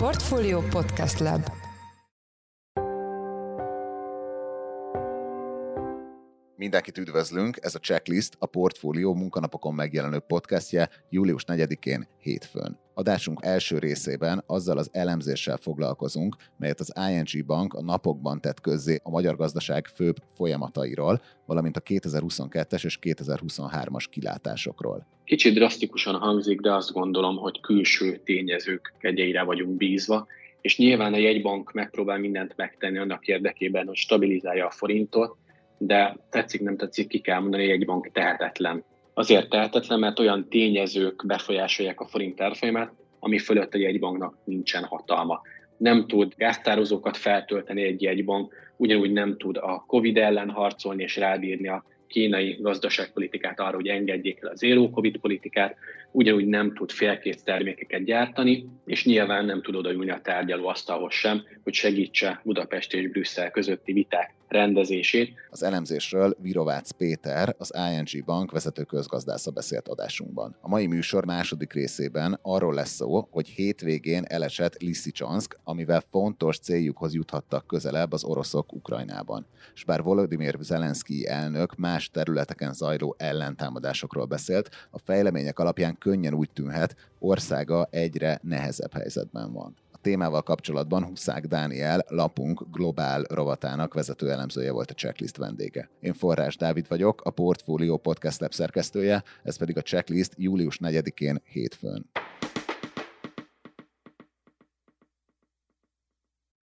Portfolio Podcast Lab Mindenkit üdvözlünk, ez a Checklist a Portfólió munkanapokon megjelenő podcastje július 4-én hétfőn. Adásunk első részében azzal az elemzéssel foglalkozunk, melyet az ING Bank a napokban tett közzé a magyar gazdaság főbb folyamatairól, valamint a 2022-es és 2023-as kilátásokról. Kicsit drasztikusan hangzik, de azt gondolom, hogy külső tényezők kegyeire vagyunk bízva, és nyilván a jegybank megpróbál mindent megtenni annak érdekében, hogy stabilizálja a forintot, de tetszik, nem tetszik, ki kell mondani, egy bank tehetetlen. Azért tehetetlen, mert olyan tényezők befolyásolják a forint árfolyamát, ami fölött egy jegybanknak nincsen hatalma. Nem tud gáztározókat feltölteni egy jegybank, ugyanúgy nem tud a Covid ellen harcolni és rábírni a kínai gazdaságpolitikát arra, hogy engedjék el az zéró Covid politikát, ugyanúgy nem tud félkész termékeket gyártani, és nyilván nem tud odaülni a tárgyaló asztalhoz sem, hogy segítse Budapest és Brüsszel közötti viták rendezését. Az elemzésről Virovácz Péter, az ING Bank vezető közgazdásza beszélt adásunkban. A mai műsor második részében arról lesz szó, hogy hétvégén elesett Lysychansk, amivel fontos céljukhoz juthattak közelebb az oroszok Ukrajnában. És bár Volodymyr Zelenszky elnök más területeken zajló ellentámadásokról beszélt, a fejlemények alapján könnyen úgy tűnhet, országa egyre nehezebb helyzetben van témával kapcsolatban Huszák Dániel, lapunk globál rovatának vezető elemzője volt a checklist vendége. Én Forrás Dávid vagyok, a Portfolio Podcast Lab szerkesztője, ez pedig a checklist július 4-én hétfőn.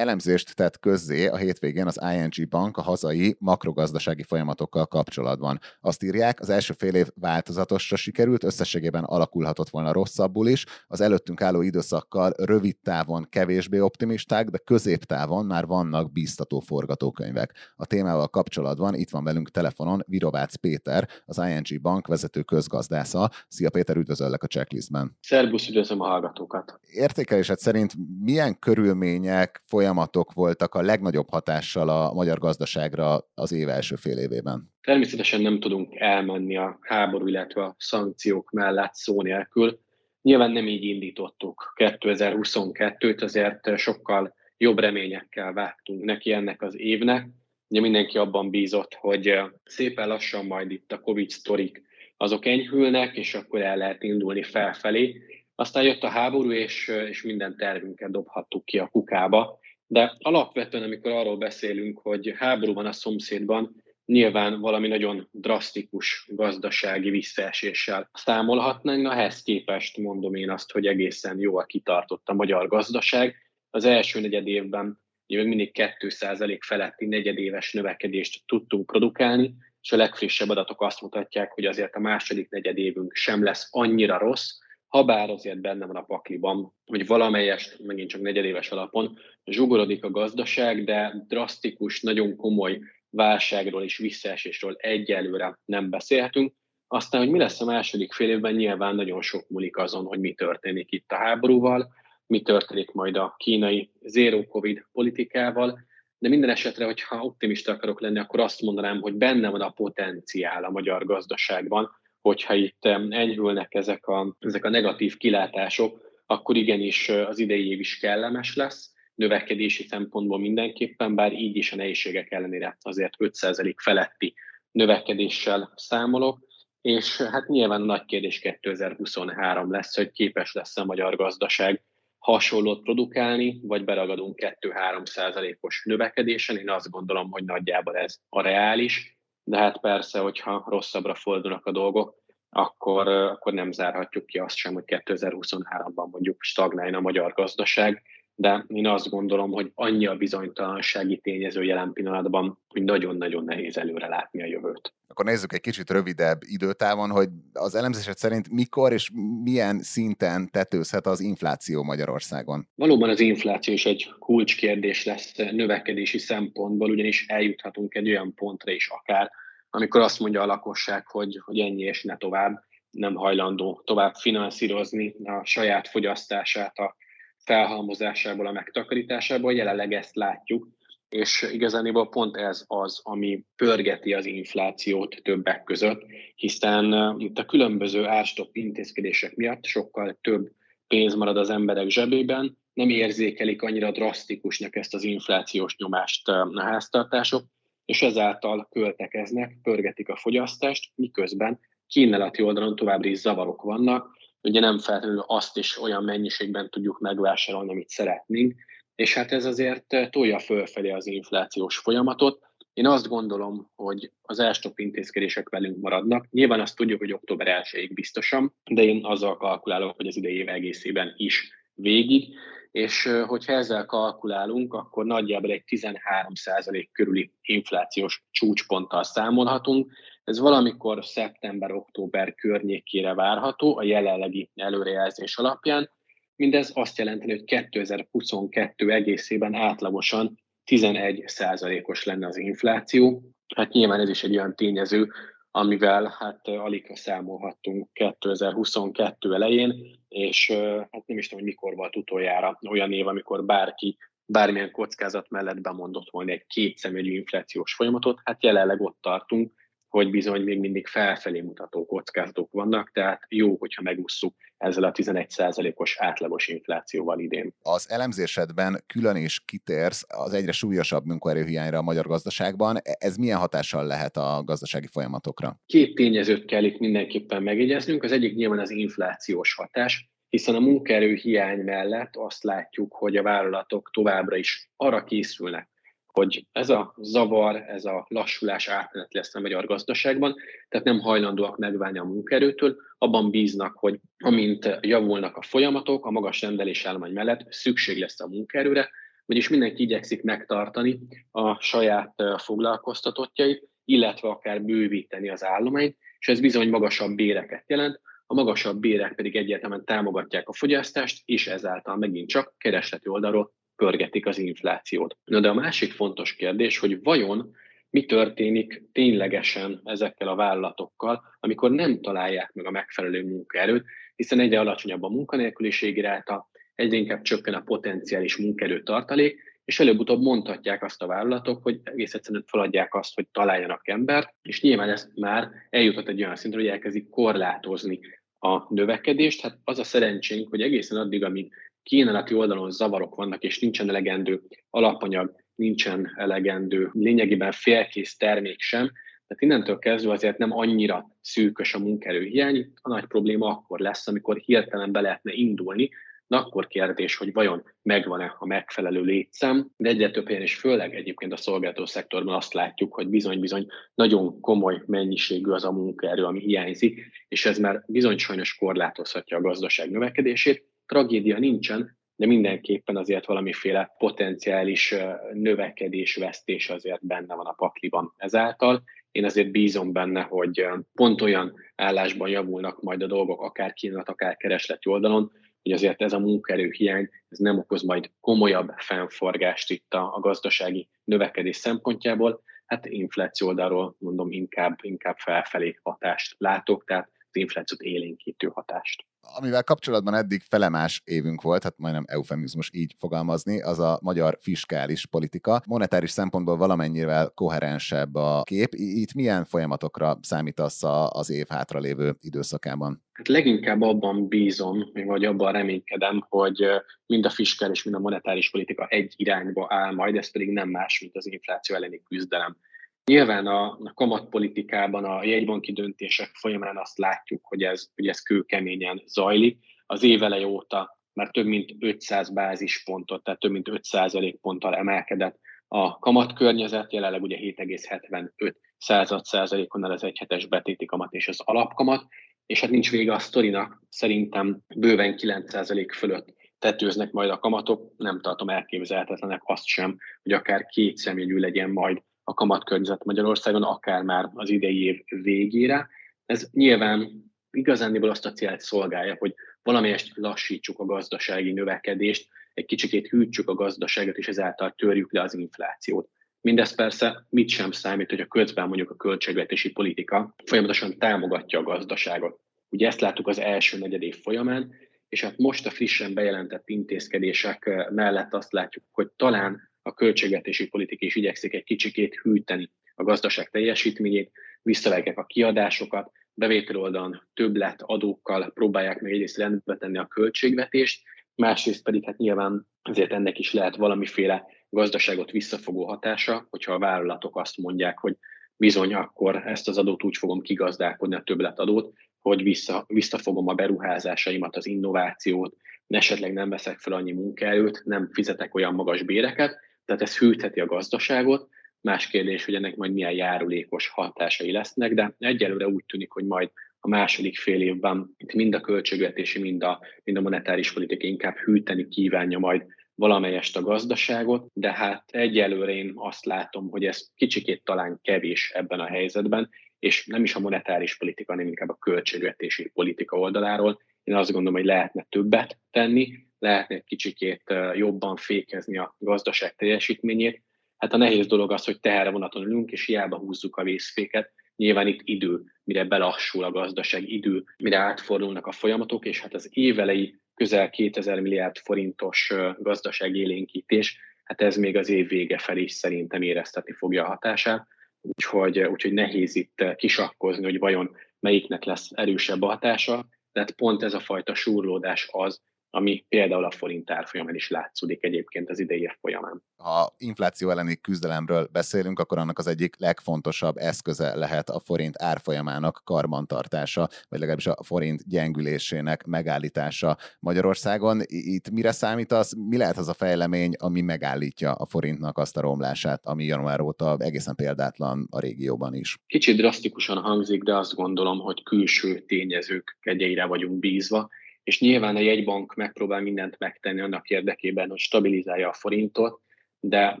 Elemzést tett közzé a hétvégén az ING Bank a hazai makrogazdasági folyamatokkal kapcsolatban. Azt írják, az első fél év változatosra sikerült, összességében alakulhatott volna rosszabbul is. Az előttünk álló időszakkal rövid távon kevésbé optimisták, de középtávon már vannak bíztató forgatókönyvek. A témával kapcsolatban itt van velünk telefonon Virovácz Péter, az ING Bank vezető közgazdásza. Szia Péter, üdvözöllek a checklistben. Szerbusz, üdvözlöm a hallgatókat. Értékelésed szerint milyen körülmények, folyamatok voltak a legnagyobb hatással a magyar gazdaságra az év első fél évében? Természetesen nem tudunk elmenni a háború, illetve a szankciók mellett szó nélkül. Nyilván nem így indítottuk 2022-t, azért sokkal jobb reményekkel vágtunk neki ennek az évnek. Ugye mindenki abban bízott, hogy szépen lassan majd itt a Covid sztorik azok enyhülnek, és akkor el lehet indulni felfelé. Aztán jött a háború, és, és minden tervünket dobhattuk ki a kukába. De alapvetően, amikor arról beszélünk, hogy háború van a szomszédban, nyilván valami nagyon drasztikus gazdasági visszaeséssel számolhatnánk. Na, ehhez képest mondom én azt, hogy egészen jól kitartott a magyar gazdaság. Az első negyed évben még mindig 2% feletti negyedéves növekedést tudtunk produkálni, és a legfrissebb adatok azt mutatják, hogy azért a második negyedévünk sem lesz annyira rossz, ha bár azért benne van a pakliban, hogy valamelyest, megint csak negyedéves alapon zsugorodik a gazdaság, de drasztikus, nagyon komoly válságról és visszaesésről egyelőre nem beszélhetünk. Aztán, hogy mi lesz a második fél évben, nyilván nagyon sok múlik azon, hogy mi történik itt a háborúval, mi történik majd a kínai zero covid politikával, de minden esetre, hogyha optimista akarok lenni, akkor azt mondanám, hogy benne van a potenciál a magyar gazdaságban, hogyha itt enyhülnek ezek a, ezek a negatív kilátások, akkor igenis az idei év is kellemes lesz, növekedési szempontból mindenképpen, bár így is a nehézségek ellenére azért 5% feletti növekedéssel számolok, és hát nyilván nagy kérdés 2023 lesz, hogy képes lesz a magyar gazdaság hasonlót produkálni, vagy beragadunk 2-3 százalékos növekedésen. Én azt gondolom, hogy nagyjából ez a reális, de hát persze, hogyha rosszabbra fordulnak a dolgok, akkor, akkor nem zárhatjuk ki azt sem, hogy 2023-ban mondjuk stagnáljon a magyar gazdaság, de én azt gondolom, hogy annyi a bizonytalansági tényező jelen pillanatban, hogy nagyon-nagyon nehéz előre látni a jövőt. Akkor nézzük egy kicsit rövidebb időtávon, hogy az elemzésed szerint mikor és milyen szinten tetőzhet az infláció Magyarországon? Valóban az infláció is egy kulcskérdés lesz növekedési szempontból, ugyanis eljuthatunk egy olyan pontra is akár, amikor azt mondja a lakosság, hogy, hogy ennyi és ne tovább, nem hajlandó tovább finanszírozni a saját fogyasztását, a felhalmozásából, a megtakarításából, jelenleg ezt látjuk, és igazániból pont ez az, ami pörgeti az inflációt többek között, hiszen itt a különböző árstop intézkedések miatt sokkal több pénz marad az emberek zsebében, nem érzékelik annyira drasztikusnak ezt az inflációs nyomást a háztartások, és ezáltal költekeznek, pörgetik a fogyasztást, miközben kínálati oldalon továbbra is zavarok vannak, ugye nem feltétlenül azt is olyan mennyiségben tudjuk megvásárolni, amit szeretnénk, és hát ez azért tolja fölfelé az inflációs folyamatot. Én azt gondolom, hogy az elstop intézkedések velünk maradnak. Nyilván azt tudjuk, hogy október 1-ig biztosan, de én azzal kalkulálok, hogy az idei év egészében is végig, és hogyha ezzel kalkulálunk, akkor nagyjából egy 13% körüli inflációs csúcsponttal számolhatunk. Ez valamikor szeptember-október környékére várható a jelenlegi előrejelzés alapján. Mindez azt jelenti, hogy 2022 egészében átlagosan 11%-os lenne az infláció. Hát nyilván ez is egy olyan tényező, amivel hát alig számolhattunk 2022 elején, és hát nem is tudom, hogy mikor volt utoljára olyan év, amikor bárki bármilyen kockázat mellett bemondott volna egy kétszemegyű inflációs folyamatot, hát jelenleg ott tartunk, hogy bizony még mindig felfelé mutató kockázatok vannak, tehát jó, hogyha megússzuk ezzel a 11%-os átlagos inflációval idén. Az elemzésedben külön is kitérsz az egyre súlyosabb munkaerőhiányra a magyar gazdaságban. Ez milyen hatással lehet a gazdasági folyamatokra? Két tényezőt kell itt mindenképpen megjegyeznünk. Az egyik nyilván az inflációs hatás, hiszen a munkaerőhiány mellett azt látjuk, hogy a vállalatok továbbra is arra készülnek, hogy ez a zavar, ez a lassulás átmenet lesz a magyar gazdaságban, tehát nem hajlandóak megválni a munkaerőtől, abban bíznak, hogy amint javulnak a folyamatok, a magas rendelésállomány mellett szükség lesz a munkaerőre, vagyis mindenki igyekszik megtartani a saját foglalkoztatottjait, illetve akár bővíteni az állományt, és ez bizony magasabb béreket jelent, a magasabb bérek pedig egyértelműen támogatják a fogyasztást, és ezáltal megint csak keresleti oldalról pörgetik az inflációt. Na de a másik fontos kérdés, hogy vajon mi történik ténylegesen ezekkel a vállalatokkal, amikor nem találják meg a megfelelő munkaerőt, hiszen egyre alacsonyabb a munkanélküliség iráta, egyre inkább csökken a potenciális munkaerő tartalék, és előbb-utóbb mondhatják azt a vállalatok, hogy egész egyszerűen feladják azt, hogy találjanak embert, és nyilván ez már eljutott egy olyan szintre, hogy elkezdik korlátozni a növekedést. Hát az a szerencsénk, hogy egészen addig, amíg kínálati oldalon zavarok vannak, és nincsen elegendő alapanyag, nincsen elegendő lényegében félkész termék sem, tehát innentől kezdve azért nem annyira szűkös a munkerőhiány, a nagy probléma akkor lesz, amikor hirtelen be lehetne indulni, de akkor kérdés, hogy vajon megvan-e a megfelelő létszám, de egyre több helyen is főleg egyébként a szolgáltató szektorban azt látjuk, hogy bizony-bizony nagyon komoly mennyiségű az a munkaerő, ami hiányzik, és ez már bizony sajnos korlátozhatja a gazdaság növekedését, tragédia nincsen, de mindenképpen azért valamiféle potenciális növekedés, vesztés azért benne van a pakliban ezáltal. Én azért bízom benne, hogy pont olyan állásban javulnak majd a dolgok, akár kínálat, akár keresleti oldalon, hogy azért ez a munkaerőhiány ez nem okoz majd komolyabb fennforgást itt a, a gazdasági növekedés szempontjából, hát infláció oldalról mondom inkább, inkább felfelé hatást látok, tehát az inflációt élénkítő hatást amivel kapcsolatban eddig felemás évünk volt, hát majdnem eufemizmus így fogalmazni, az a magyar fiskális politika. Monetáris szempontból valamennyivel koherensebb a kép. Itt milyen folyamatokra számítasz az év hátralévő időszakában? Hát leginkább abban bízom, vagy abban reménykedem, hogy mind a fiskális, mind a monetáris politika egy irányba áll majd, ez pedig nem más, mint az infláció elleni küzdelem. Nyilván a, a kamatpolitikában, a jegybanki döntések folyamán azt látjuk, hogy ez, hogy ez kőkeményen zajlik. Az évele óta már több mint 500 bázispontot, tehát több mint 5 ponttal emelkedett a kamatkörnyezet, jelenleg ugye 7,75 század százalékon az egyhetes betéti kamat és az alapkamat, és hát nincs vége a sztorinak, szerintem bőven 9 százalék fölött tetőznek majd a kamatok, nem tartom elképzelhetetlenek azt sem, hogy akár két személyű legyen majd a kamatkörnyezet Magyarországon, akár már az idei év végére. Ez nyilván igazándiból azt a célt szolgálja, hogy valamelyest lassítsuk a gazdasági növekedést, egy kicsikét hűtsük a gazdaságot, és ezáltal törjük le az inflációt. Mindez persze mit sem számít, hogy a közben mondjuk a költségvetési politika folyamatosan támogatja a gazdaságot. Ugye ezt láttuk az első negyedév folyamán, és hát most a frissen bejelentett intézkedések mellett azt látjuk, hogy talán a költségvetési politika is igyekszik egy kicsikét hűteni a gazdaság teljesítményét, visszavágják a kiadásokat, bevétel oldalon többlet adókkal próbálják meg egyrészt rendbe tenni a költségvetést, másrészt pedig hát nyilván azért ennek is lehet valamiféle gazdaságot visszafogó hatása, hogyha a vállalatok azt mondják, hogy bizony akkor ezt az adót úgy fogom kigazdálkodni, a többletadót, hogy vissza, visszafogom a beruházásaimat, az innovációt, esetleg nem veszek fel annyi munkaerőt, nem fizetek olyan magas béreket, tehát ez hűtheti a gazdaságot, Más kérdés, hogy ennek majd milyen járulékos hatásai lesznek, de egyelőre úgy tűnik, hogy majd a második fél évben itt mind a költségvetési, mind a, mind a monetáris politika inkább hűteni kívánja majd valamelyest a gazdaságot, de hát egyelőre én azt látom, hogy ez kicsikét talán kevés ebben a helyzetben, és nem is a monetáris politika, hanem inkább a költségvetési politika oldaláról. Én azt gondolom, hogy lehetne többet tenni, lehetne egy kicsikét jobban fékezni a gazdaság teljesítményét, Hát a nehéz dolog az, hogy teherre vonaton ülünk, és hiába húzzuk a vészféket. Nyilván itt idő, mire belassul a gazdaság, idő, mire átfordulnak a folyamatok, és hát az évelei közel 2000 milliárd forintos gazdaságélénkítés, hát ez még az év vége felé is szerintem éreztetni fogja a hatását. Úgyhogy, úgyhogy nehéz itt kisakkozni, hogy vajon melyiknek lesz erősebb a hatása, tehát pont ez a fajta súrlódás az, ami például a forint árfolyamán is látszódik egyébként az idei év folyamán. Ha infláció elleni küzdelemről beszélünk, akkor annak az egyik legfontosabb eszköze lehet a forint árfolyamának karbantartása, vagy legalábbis a forint gyengülésének megállítása Magyarországon. Itt mire számít az, mi lehet az a fejlemény, ami megállítja a forintnak azt a romlását, ami január óta egészen példátlan a régióban is? Kicsit drasztikusan hangzik, de azt gondolom, hogy külső tényezők kegyeire vagyunk bízva, és nyilván a jegybank megpróbál mindent megtenni annak érdekében, hogy stabilizálja a forintot, de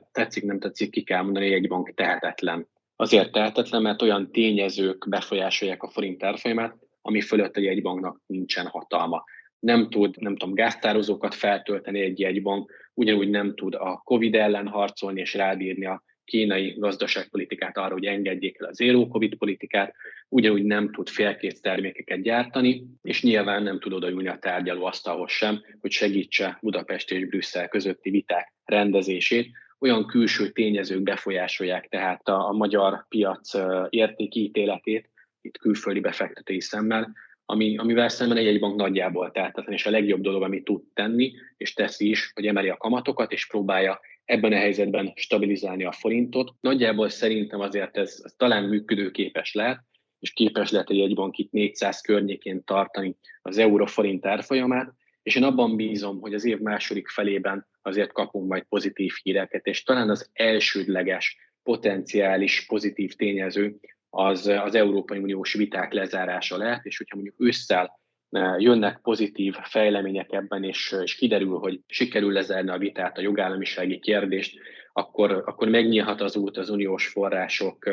tetszik, nem tetszik, ki kell mondani, hogy egy bank tehetetlen. Azért tehetetlen, mert olyan tényezők befolyásolják a forint árfolyamát, ami fölött a jegybanknak nincsen hatalma. Nem tud, nem tudom, gáztározókat feltölteni egy jegybank, ugyanúgy nem tud a COVID ellen harcolni és rábírni a kínai gazdaságpolitikát arra, hogy engedjék el az zero covid politikát, ugyanúgy nem tud félkész termékeket gyártani, és nyilván nem tud odaülni a tárgyalóasztalhoz sem, hogy segítse Budapest és Brüsszel közötti viták rendezését. Olyan külső tényezők befolyásolják tehát a, a magyar piac értékítéletét, itt külföldi befektetői szemmel, ami, amivel szemben egy bank nagyjából tehetetlen, és a legjobb dolog, amit tud tenni, és teszi is, hogy emeli a kamatokat, és próbálja ebben a helyzetben stabilizálni a forintot. Nagyjából szerintem azért ez, ez talán működőképes lehet, és képes lehet egy jegybank itt 400 környékén tartani az euró-forint árfolyamát, és én abban bízom, hogy az év második felében azért kapunk majd pozitív híreket, és talán az elsődleges potenciális pozitív tényező az az Európai Uniós viták lezárása lehet, és hogyha mondjuk ősszel jönnek pozitív fejlemények ebben, és, és kiderül, hogy sikerül lezárni a vitát, a jogállamisági kérdést, akkor, akkor megnyílhat az út az uniós források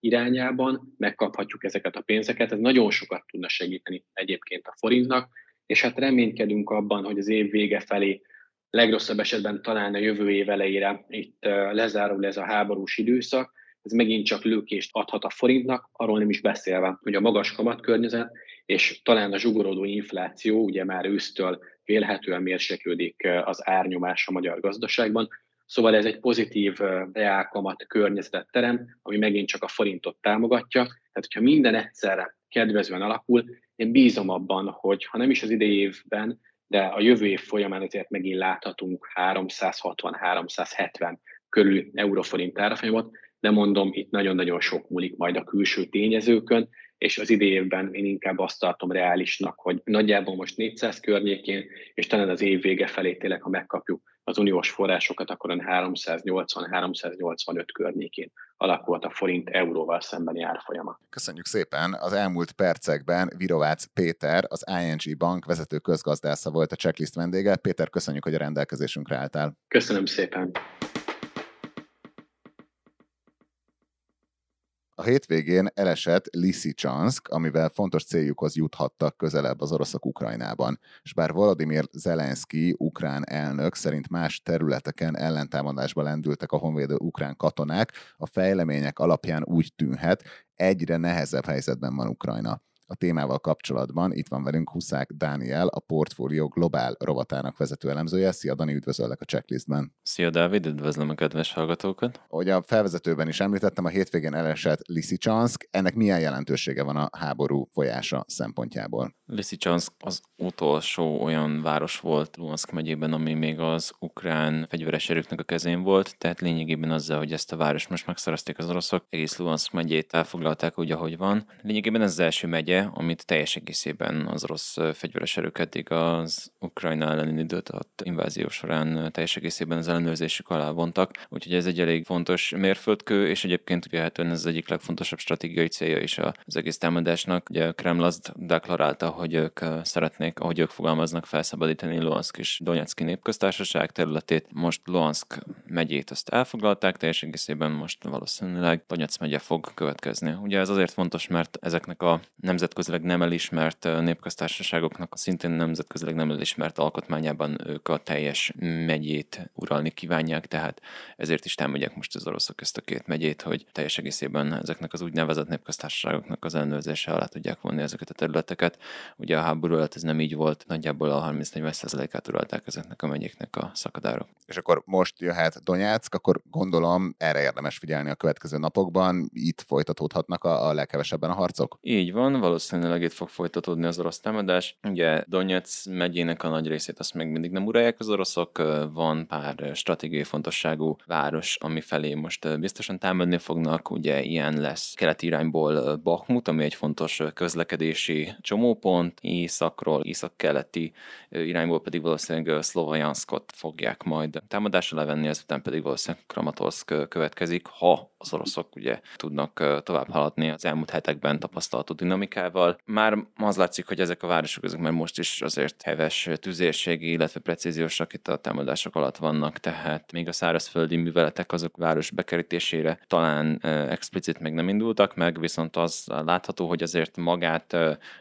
irányában, megkaphatjuk ezeket a pénzeket. Ez nagyon sokat tudna segíteni egyébként a forintnak, és hát reménykedünk abban, hogy az év vége felé legrosszabb esetben talán a jövő év elejére itt lezárul ez a háborús időszak, ez megint csak lőkést adhat a forintnak, arról nem is beszélve, hogy a magas kamatkörnyezet és talán a zsugorodó infláció, ugye már ősztől vélhetően mérséklődik az árnyomás a magyar gazdaságban, Szóval ez egy pozitív reálkamat környezetet terem, ami megint csak a forintot támogatja. Tehát, hogyha minden egyszerre kedvezően alakul, én bízom abban, hogy ha nem is az idei évben, de a jövő év folyamán azért megint láthatunk 360-370 körül euróforint árfolyamot, de mondom, itt nagyon-nagyon sok múlik majd a külső tényezőkön, és az idejében én inkább azt tartom reálisnak, hogy nagyjából most 400 környékén, és talán az év vége felé tényleg, ha megkapjuk az uniós forrásokat, akkor 380-385 környékén alakult a forint euróval szembeni árfolyama. Köszönjük szépen! Az elmúlt percekben Virovác Péter, az ING Bank vezető közgazdásza volt a checklist vendége. Péter, köszönjük, hogy a rendelkezésünkre álltál. Köszönöm szépen! A hétvégén elesett Lysychansk, amivel fontos céljukhoz juthattak közelebb az oroszok Ukrajnában. És bár Volodymyr Zelenszky, ukrán elnök szerint más területeken ellentámadásba lendültek a honvédő ukrán katonák, a fejlemények alapján úgy tűnhet, egyre nehezebb helyzetben van Ukrajna. A témával kapcsolatban itt van velünk Huszák Dániel, a Portfolio Globál rovatának vezető elemzője. Szia Dani, üdvözöllek a checklistben. Szia Dávid, üdvözlöm a kedves hallgatókat. Ahogy a felvezetőben is említettem, a hétvégén elesett Lysychansk. Ennek milyen jelentősége van a háború folyása szempontjából? Lysychansk az utolsó olyan város volt Luhansk megyében, ami még az ukrán fegyveres erőknek a kezén volt, tehát lényegében azzal, hogy ezt a város most megszerezték az oroszok, egész Luhansk megyét elfoglalták úgy, ahogy van. Lényegében ez az első megye, amit teljes egészében az orosz fegyveres erők eddig az Ukrajna ellen indított invázió során teljes egészében az ellenőrzésük alá vontak, úgyhogy ez egy elég fontos mérföldkő, és egyébként hát ez az egyik legfontosabb stratégiai célja is az egész támadásnak. Ugye Kreml azt deklarálta, hogy ők szeretnék, ahogy ők fogalmaznak, felszabadítani Luhansk és Donetszki népköztársaság területét. Most Luhansk megyét azt elfoglalták, teljes egészében most valószínűleg Donetsz megye fog következni. Ugye ez azért fontos, mert ezeknek a nemzetközileg nem elismert népköztársaságoknak szintén nemzetközileg nem elismert alkotmányában ők a teljes megyét uralni kívánják, tehát ezért is támadják most az oroszok ezt a két megyét, hogy teljes egészében ezeknek az úgynevezett népköztársaságoknak az ellenőrzése alá tudják vonni ezeket a területeket. Ugye a háború alatt ez nem így volt, nagyjából a 30-40%-át uralták ezeknek a megyéknek a szakadárok. És akkor most jöhet Donetsk, akkor gondolom erre érdemes figyelni a következő napokban, itt folytatódhatnak a, a legkevesebben a harcok? Így van, valószínűleg itt fog folytatódni az orosz támadás. Ugye Donetsz megyének a nagy részét azt még mindig nem uralják az oroszok, van pár stratégiai fontosságú város, ami felé most biztosan támadni fognak, ugye ilyen lesz keleti irányból Bakhmut, ami egy fontos közlekedési csomópont, északról, észak-keleti irányból pedig valószínűleg Szlovajanskot fogják majd támadásra levenni, ezután pedig valószínűleg Kramatorsk következik, ha az oroszok ugye tudnak tovább haladni az elmúlt hetekben tapasztalható dinamikával. Már az látszik, hogy ezek a városok ezek már most is azért heves tüzérségi, illetve precíziós a támadások alatt vannak, tehát még a szárazföldi műveletek azok város bekerítésére talán explicit még nem indultak meg, viszont az látható, hogy azért magát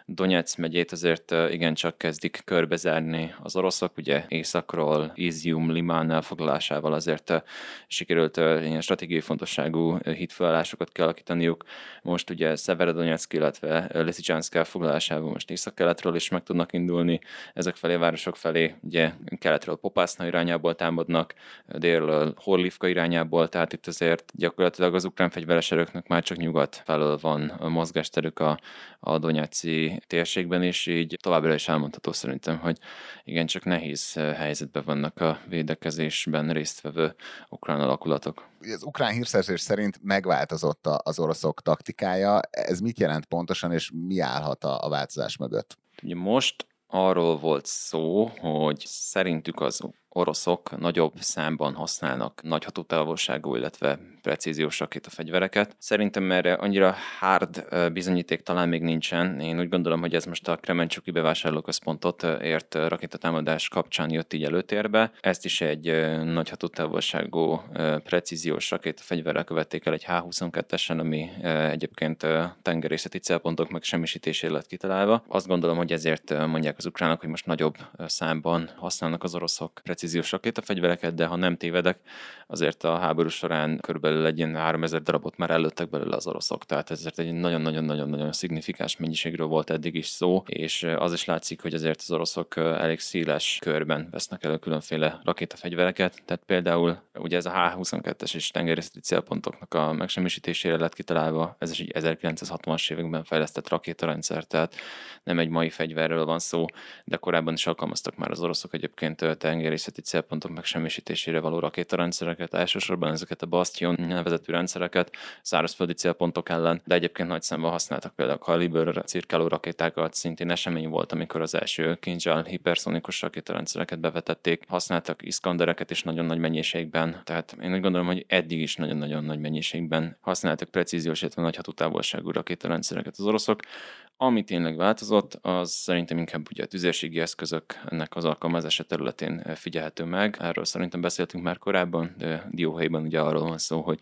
Donetsz megyét azért igencsak kezdik körbezárni az oroszok, ugye északról Izium Limán elfoglalásával azért sikerült ilyen stratégiai fontosságú hitfőállásokat kialakítaniuk. Most ugye Severodonetsk, illetve Lysychansk elfoglalásával most észak-keletről is meg tudnak indulni. Ezek felé, városok felé ugye keletről Popászna irányából támadnak, délről Horlivka irányából, tehát itt azért gyakorlatilag az ukrán fegyveres erőknek már csak nyugat felől van a mozgásterük a, a Donyaci térségben, és így továbbra is elmondható szerintem, hogy igen, csak nehéz helyzetben vannak a védekezésben résztvevő ukrán alakulatok. Az ukrán hírszerzés szerint megváltozott az oroszok taktikája. Ez mit jelent pontosan, és mi állhat a, a változás mögött? Ugye most arról volt szó, hogy szerintük az oroszok nagyobb számban használnak nagy hatótávolságú, illetve precíziós fegyvereket. Szerintem erre annyira hard bizonyíték talán még nincsen. Én úgy gondolom, hogy ez most a Kremencsuki bevásárlóközpontot ért rakétatámadás kapcsán jött így előtérbe. Ezt is egy nagy hatótávolságú precíziós fegyverrel követték el egy H-22-esen, ami egyébként tengerészeti célpontok megsemmisítésére lett kitalálva. Azt gondolom, hogy ezért mondják az ukránok, hogy most nagyobb számban használnak az oroszok precíziós precíziós rakétafegyvereket, de ha nem tévedek, azért a háború során körülbelül egy ilyen 3000 darabot már előttek belőle az oroszok. Tehát ezért egy nagyon-nagyon-nagyon-nagyon szignifikáns mennyiségről volt eddig is szó, és az is látszik, hogy azért az oroszok elég széles körben vesznek elő különféle rakétafegyvereket. Tehát például ugye ez a H-22-es és tengerészeti célpontoknak a megsemmisítésére lett kitalálva, ez is egy 1960-as években fejlesztett rakétarendszer, tehát nem egy mai fegyverről van szó, de korábban is alkalmaztak már az oroszok egyébként tengerészeti célpontok megsemmisítésére való rakétarendszereket, elsősorban ezeket a Bastion nevezetű rendszereket szárazföldi célpontok ellen, de egyébként nagy számban használtak például Kaliber cirkáló rakétákat, szintén esemény volt, amikor az első Kinjal hiperszonikus rakétarendszereket bevetették, használtak Iskandereket is nagyon nagy mennyiségben, tehát én úgy gondolom, hogy eddig is nagyon-nagyon nagy mennyiségben használtak precíziós, illetve nagy hatótávolságú rakétarendszereket az oroszok, ami tényleg változott, az szerintem inkább ugye a tüzérségi eszközök ennek az alkalmazása területén figyelhető meg. Erről szerintem beszéltünk már korábban, de dióhelyben ugye arról van szó, hogy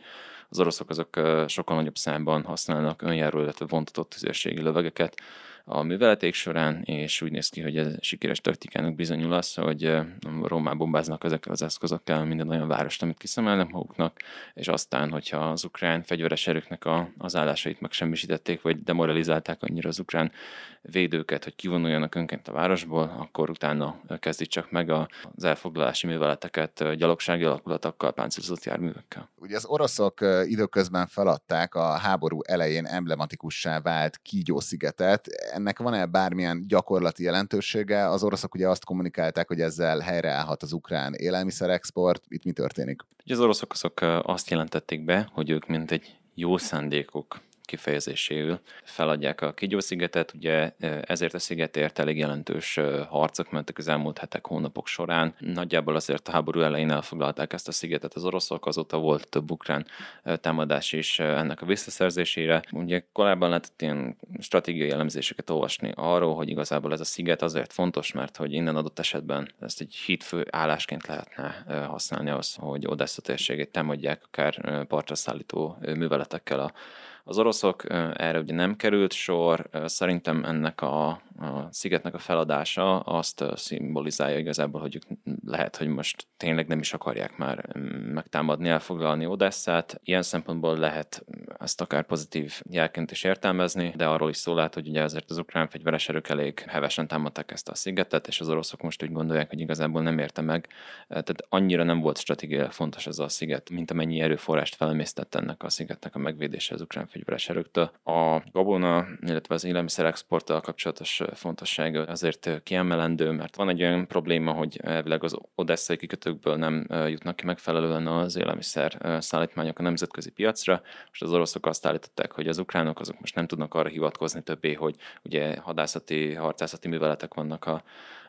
az oroszok azok sokkal nagyobb számban használnak önjáró, illetve vontatott tüzérségi lövegeket, a műveleték során, és úgy néz ki, hogy ez sikeres taktikának bizonyul az, hogy Rómán bombáznak ezekkel az eszközökkel minden olyan várost, amit kiszemelnek maguknak, és aztán, hogyha az ukrán fegyveres erőknek a, az állásait megsemmisítették, vagy demoralizálták annyira az ukrán védőket, hogy kivonuljanak önként a városból, akkor utána kezdik csak meg az elfoglalási műveleteket gyalogsági alakulatokkal, páncélozott járművekkel. Ugye az oroszok időközben feladták a háború elején emblematikussá vált Kígyó szigetet. Ennek van-e bármilyen gyakorlati jelentősége? Az oroszok ugye azt kommunikálták, hogy ezzel helyreállhat az ukrán élelmiszerexport. Itt mi történik? Ugye az oroszok azok azt jelentették be, hogy ők mint egy jó szándékok kifejezéséül feladják a Kigyó-szigetet. Ugye ezért a szigetért elég jelentős harcok mentek az elmúlt hetek, hónapok során. Nagyjából azért a háború elején elfoglalták ezt a szigetet az oroszok, azóta volt több ukrán támadás is ennek a visszaszerzésére. Ugye korábban lehetett ilyen stratégiai elemzéseket olvasni arról, hogy igazából ez a sziget azért fontos, mert hogy innen adott esetben ezt egy hídfő állásként lehetne használni az, hogy Odessa térségét támadják akár partra szállító műveletekkel a az oroszok erre ugye nem került sor, szerintem ennek a a szigetnek a feladása azt szimbolizálja igazából, hogy ők lehet, hogy most tényleg nem is akarják már megtámadni, elfoglalni Odesszát. Ilyen szempontból lehet ezt akár pozitív jelként is értelmezni, de arról is szól lehet, hogy ugye ezért az ukrán fegyveres erők elég hevesen támadták ezt a szigetet, és az oroszok most úgy gondolják, hogy igazából nem érte meg. Tehát annyira nem volt stratégiailag fontos ez a sziget, mint amennyi erőforrást felemésztett ennek a szigetnek a megvédése az ukrán fegyveres erőktől. A gabona, illetve az élelmiszer exporttal kapcsolatos fontossága azért kiemelendő, mert van egy olyan probléma, hogy elvileg az odesszai kikötőkből nem jutnak ki megfelelően az élelmiszer szállítmányok a nemzetközi piacra. Most az oroszok azt állították, hogy az ukránok azok most nem tudnak arra hivatkozni többé, hogy ugye hadászati, harcászati műveletek vannak a,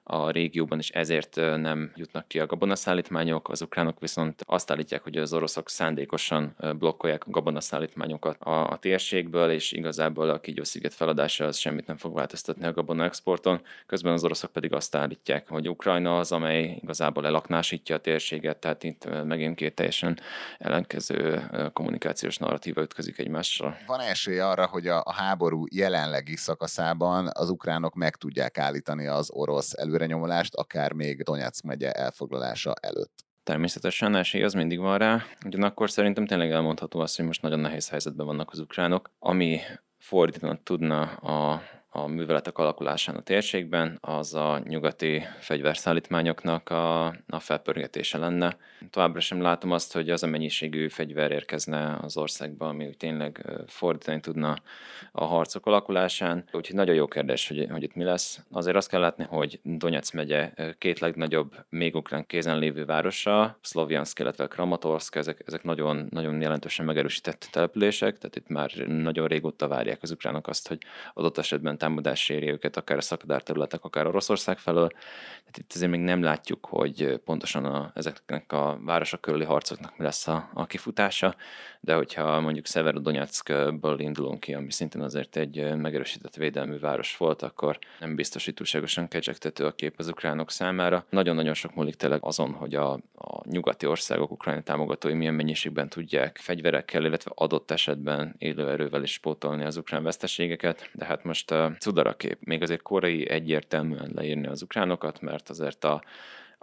a régióban, és ezért nem jutnak ki a gabonaszállítmányok. Az ukránok viszont azt állítják, hogy az oroszok szándékosan blokkolják a gabonaszállítmányokat a, a térségből, és igazából a Kigyó-sziget feladása az semmit nem fog változtatni a gabona exporton. Közben az oroszok pedig azt állítják, hogy Ukrajna az, amely igazából elaknásítja a térséget, tehát itt megint két teljesen ellenkező kommunikációs narratíva ütközik egymással. Van esély arra, hogy a, a háború jelenlegi szakaszában az ukránok meg tudják állítani az orosz elő előrenyomulást, akár még Donetsk megye elfoglalása előtt. Természetesen esély az mindig van rá, ugyanakkor szerintem tényleg elmondható az, hogy most nagyon nehéz helyzetben vannak az ukránok, ami fordítani tudna a a műveletek alakulásán a térségben, az a nyugati fegyverszállítmányoknak a, a felpörgetése lenne. Továbbra sem látom azt, hogy az a mennyiségű fegyver érkezne az országba, ami úgy tényleg fordítani tudna a harcok alakulásán. Úgyhogy nagyon jó kérdés, hogy, hogy itt mi lesz. Azért azt kell látni, hogy Donetsz megye két legnagyobb, még ukrán kézen lévő városa, Szlovjansk, illetve Kramatorsk, ezek, ezek nagyon, nagyon jelentősen megerősített települések, tehát itt már nagyon régóta várják az ukránok azt, hogy adott esetben támadás éri őket, akár a szakadár területek, akár Oroszország felől. Tehát itt azért még nem látjuk, hogy pontosan a, ezeknek a városok körüli harcoknak mi lesz a, a kifutása, de hogyha mondjuk Severodonetskből indulunk ki, ami szintén azért egy megerősített védelmű város volt, akkor nem biztos, hogy túlságosan kecsegtető a kép az ukránok számára. Nagyon-nagyon sok múlik tényleg azon, hogy a, a nyugati országok ukrajna támogatói milyen mennyiségben tudják fegyverekkel, illetve adott esetben élő erővel is pótolni az ukrán veszteségeket, de hát most cudara kép. Még azért korai egyértelműen leírni az ukránokat, mert azért a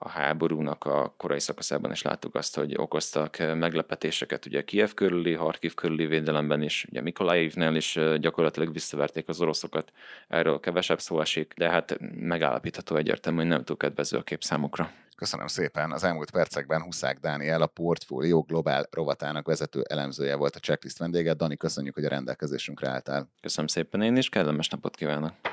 a háborúnak a korai szakaszában is láttuk azt, hogy okoztak meglepetéseket ugye Kiev körüli, Harkiv körüli védelemben is, ugye Mikolajivnél is gyakorlatilag visszaverték az oroszokat, erről kevesebb szó esik, de hát megállapítható egyértelmű, hogy nem túl kedvező a kép számukra. Köszönöm szépen. Az elmúlt percekben Huszák Dániel, a Portfólió Globál rovatának vezető elemzője volt a checklist vendége. Dani, köszönjük, hogy a rendelkezésünkre álltál. Köszönöm szépen én is, kellemes napot kívánok.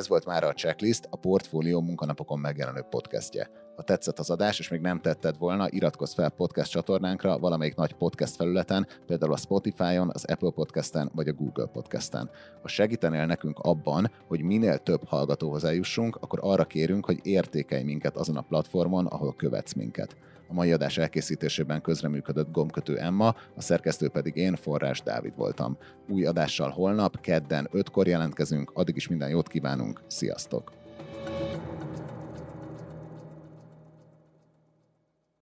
Ez volt már a Checklist, a Portfólió munkanapokon megjelenő podcastje. Ha tetszett az adás, és még nem tetted volna, iratkozz fel podcast csatornánkra valamelyik nagy podcast felületen, például a Spotify-on, az Apple Podcast-en vagy a Google Podcast-en. Ha segítenél nekünk abban, hogy minél több hallgatóhoz eljussunk, akkor arra kérünk, hogy értékelj minket azon a platformon, ahol követsz minket. A mai adás elkészítésében közreműködött gombkötő Emma, a szerkesztő pedig én, Forrás Dávid voltam. Új adással holnap, kedden 5-kor jelentkezünk, addig is minden jót kívánunk, sziasztok!